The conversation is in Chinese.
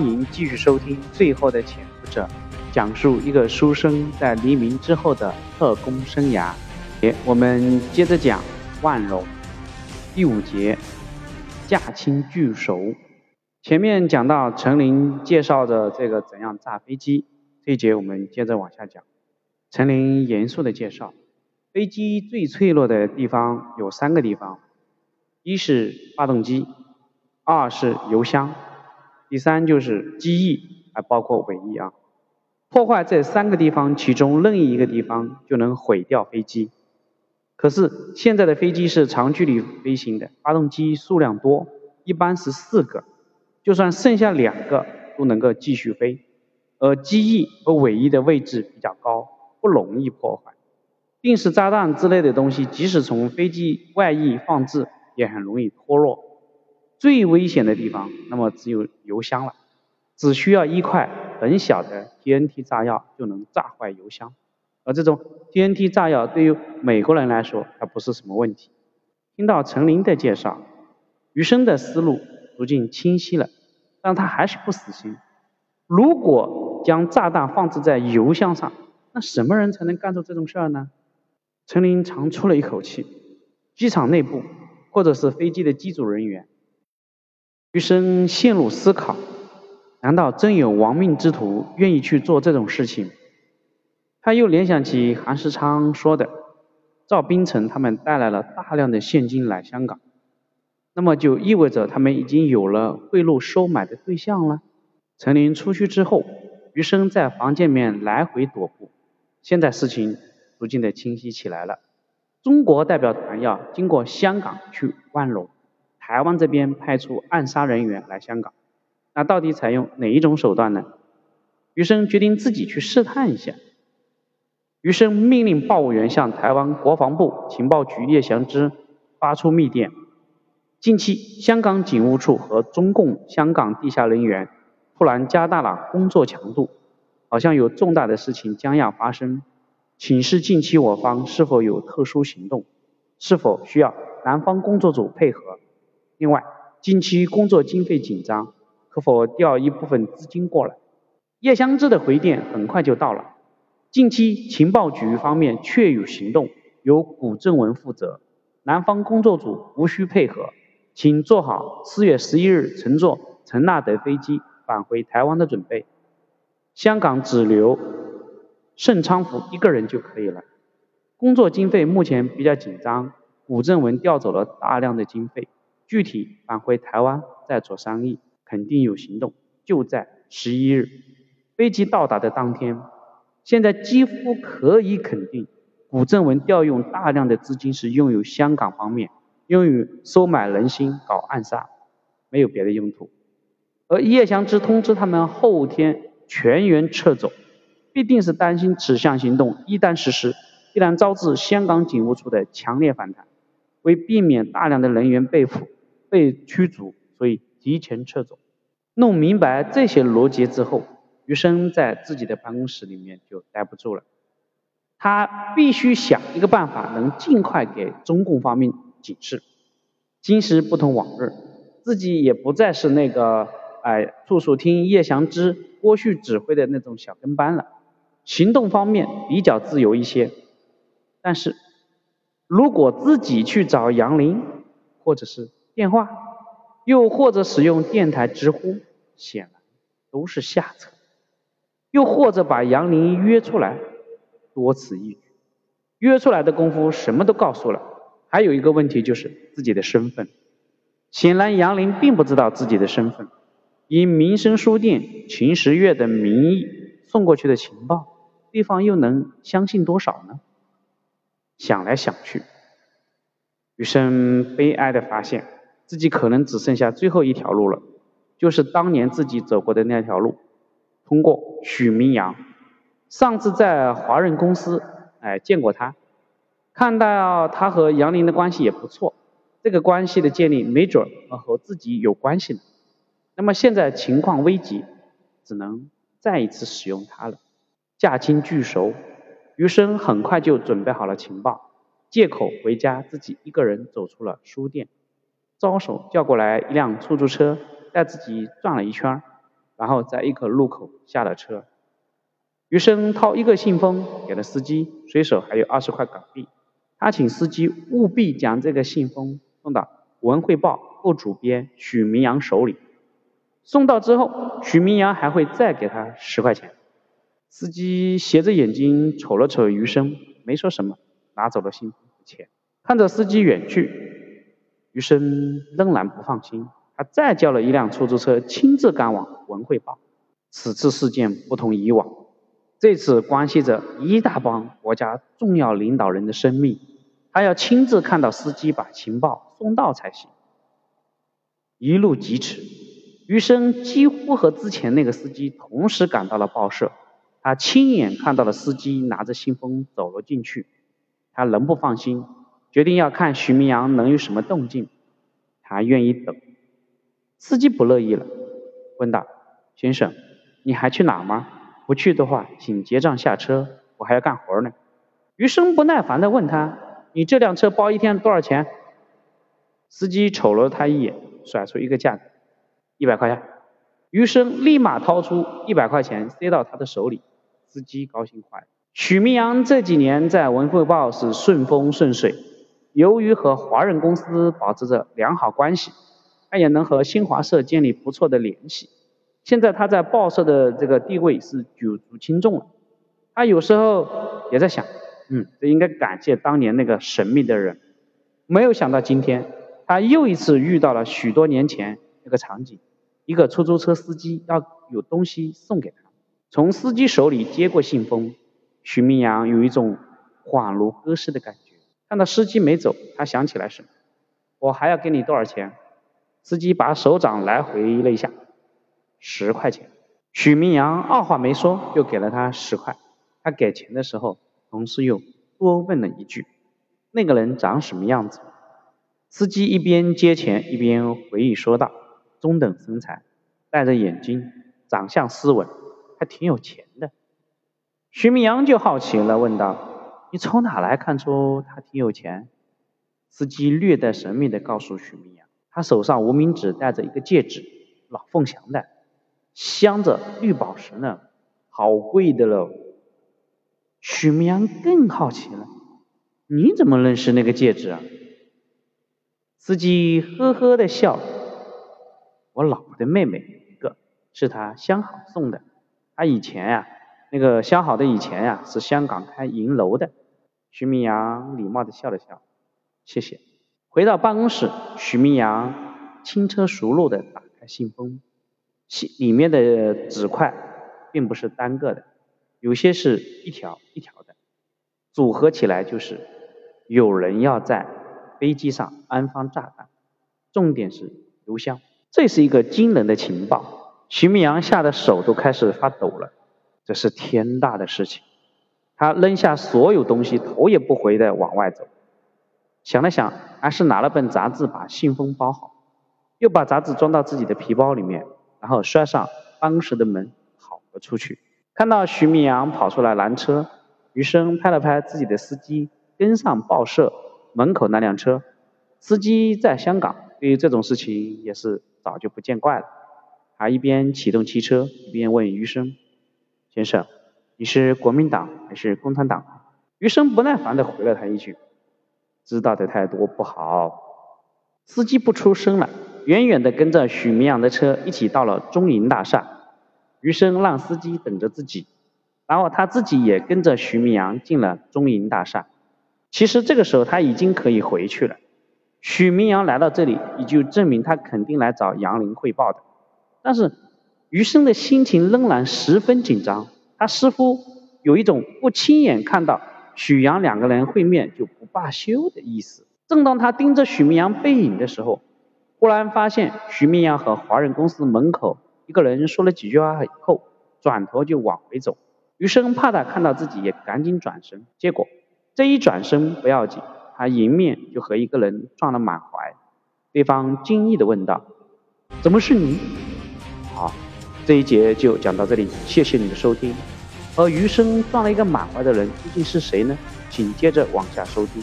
欢迎继续收听《最后的潜伏者》，讲述一个书生在黎明之后的特工生涯。我们接着讲万荣第五节驾轻就熟。前面讲到陈林介绍的这个怎样炸飞机，这一节我们接着往下讲。陈林严肃的介绍，飞机最脆弱的地方有三个地方，一是发动机，二是油箱，第三就是机翼，还包括尾翼啊。破坏这三个地方其中任意一个地方，就能毁掉飞机。可是现在的飞机是长距离飞行的，发动机数量多，一般是四个，就算剩下两个都能够继续飞。而机翼和尾翼的位置比较高，不容易破坏。定时炸弹之类的东西，即使从飞机外翼放置，也很容易脱落。最危险的地方，那么只有油箱了，只需要一块很小的 TNT 炸药就能炸坏油箱。而这种 TNT 炸药对于美国人来说，它不是什么问题。听到陈林的介绍，余生的思路逐渐清晰了，但他还是不死心。如果将炸弹放置在油箱上，那什么人才能干出这种事儿呢？陈林长出了一口气。机场内部，或者是飞机的机组人员。余生陷入思考：难道真有亡命之徒愿意去做这种事情？他又联想起韩世昌说的，赵冰城他们带来了大量的现金来香港，那么就意味着他们已经有了贿赂收买的对象了。陈林出去之后，余生在房间里面来回踱步。现在事情逐渐的清晰起来了。中国代表团要经过香港去万隆，台湾这边派出暗杀人员来香港，那到底采用哪一种手段呢？余生决定自己去试探一下。余生命令报务员向台湾国防部情报局叶祥之发出密电：近期香港警务处和中共香港地下人员突然加大了工作强度，好像有重大的事情将要发生，请示近期我方是否有特殊行动，是否需要南方工作组配合？另外，近期工作经费紧张，可否调一部分资金过来？叶湘之的回电很快就到了。近期情报局方面确有行动，由古正文负责，南方工作组无需配合，请做好四月十一日乘坐陈纳德飞机返回台湾的准备。香港只留盛昌福一个人就可以了。工作经费目前比较紧张，古正文调走了大量的经费，具体返回台湾再做商议，肯定有行动，就在十一日飞机到达的当天。现在几乎可以肯定，古正文调用大量的资金是用于香港方面，用于收买人心、搞暗杀，没有别的用途。而叶祥之通知他们后天全员撤走，必定是担心此项行动一旦实施，必然招致香港警务处的强烈反弹。为避免大量的人员被捕、被驱逐，所以提前撤走。弄明白这些逻辑之后。余生在自己的办公室里面就待不住了，他必须想一个办法，能尽快给中共方面警示。今时不同往日，自己也不再是那个哎，处处听叶祥之、郭旭指挥的那种小跟班了，行动方面比较自由一些。但是，如果自己去找杨林，或者是电话，又或者使用电台直呼，显然都是下策。又或者把杨林约出来，多此一举。约出来的功夫什么都告诉了，还有一个问题就是自己的身份。显然杨林并不知道自己的身份，以民生书店秦时月的名义送过去的情报，对方又能相信多少呢？想来想去，余生悲哀的发现自己可能只剩下最后一条路了，就是当年自己走过的那条路。通过许明阳，上次在华润公司，哎见过他，看到他和杨林的关系也不错，这个关系的建立没准儿和自己有关系呢。那么现在情况危急，只能再一次使用他了。驾轻就熟，余生很快就准备好了情报，借口回家，自己一个人走出了书店，招手叫过来一辆出租车，带自己转了一圈。然后在一个路口下了车。余生掏一个信封给了司机，随手还有二十块港币。他请司机务必将这个信封送到《文汇报》副主编许明阳手里。送到之后，许明阳还会再给他十块钱。司机斜着眼睛瞅了瞅余生，没说什么，拿走了信封和钱。看着司机远去，余生仍然不放心。他再叫了一辆出租车，亲自赶往《文汇报》。此次事件不同以往，这次关系着一大帮国家重要领导人的生命，他要亲自看到司机把情报送到才行。一路疾驰，余生几乎和之前那个司机同时赶到了报社。他亲眼看到了司机拿着信封走了进去，他仍不放心，决定要看徐明阳能有什么动静。他愿意等。司机不乐意了，问道：“先生，你还去哪吗？不去的话，请结账下车，我还要干活呢。”余生不耐烦地问他：“你这辆车包一天多少钱？”司机瞅了他一眼，甩出一个价格：“一百块钱。”余生立马掏出一百块钱塞到他的手里，司机高兴坏了。许明阳这几年在《文汇报》是顺风顺水，由于和华人公司保持着良好关系。他也能和新华社建立不错的联系。现在他在报社的这个地位是举足轻重了。他有时候也在想，嗯，这应该感谢当年那个神秘的人。没有想到今天，他又一次遇到了许多年前那个场景：一个出租车司机要有东西送给他，从司机手里接过信封，徐明阳有一种恍如隔世的感觉。看到司机没走，他想起来什么？我还要给你多少钱？司机把手掌来回了一下，十块钱。许明阳二话没说，就给了他十块。他给钱的时候，同事又多问了一句：“那个人长什么样子？”司机一边接钱，一边回忆说道：“中等身材，戴着眼镜，长相斯文，还挺有钱的。”许明阳就好奇了，问道：“你从哪来看出他挺有钱？”司机略带神秘地告诉许明阳。他手上无名指戴着一个戒指，老凤祥的，镶着绿宝石呢，好贵的喽。许明阳更好奇了，你怎么认识那个戒指啊？司机呵呵的笑，我老婆的妹妹一个，是她相好送的。她以前呀，那个相好的以前呀，是香港开银楼的。徐明阳礼貌的笑了笑，谢谢。回到办公室，徐明阳轻车熟路地打开信封，信里面的纸块并不是单个的，有些是一条一条的，组合起来就是有人要在飞机上安放炸弹，重点是邮箱，这是一个惊人的情报。徐明阳吓得手都开始发抖了，这是天大的事情。他扔下所有东西，头也不回地往外走。想了想，还是拿了本杂志把信封包好，又把杂志装到自己的皮包里面，然后摔上办公室的门，跑了出去。看到徐明阳跑出来拦车，余生拍了拍自己的司机，跟上报社门口那辆车。司机在香港，对于这种事情也是早就不见怪了。他一边启动汽车，一边问余生：“先生，你是国民党还是共产党？”余生不耐烦地回了他一句。知道的太多不好。司机不出声了，远远的跟着许明阳的车一起到了中银大厦。余生让司机等着自己，然后他自己也跟着许明阳进了中银大厦。其实这个时候他已经可以回去了。许明阳来到这里，也就证明他肯定来找杨林汇报的。但是余生的心情仍然十分紧张，他似乎有一种不亲眼看到。许阳两个人会面就不罢休的意思。正当他盯着许明阳背影的时候，忽然发现许明阳和华人公司门口一个人说了几句话以后，转头就往回走。余生怕他看到自己，也赶紧转身。结果这一转身不要紧，他迎面就和一个人撞了满怀。对方惊异的问道：“怎么是你？”好，这一节就讲到这里，谢谢你的收听。而余生撞了一个满怀的人究竟是谁呢？请接着往下收听。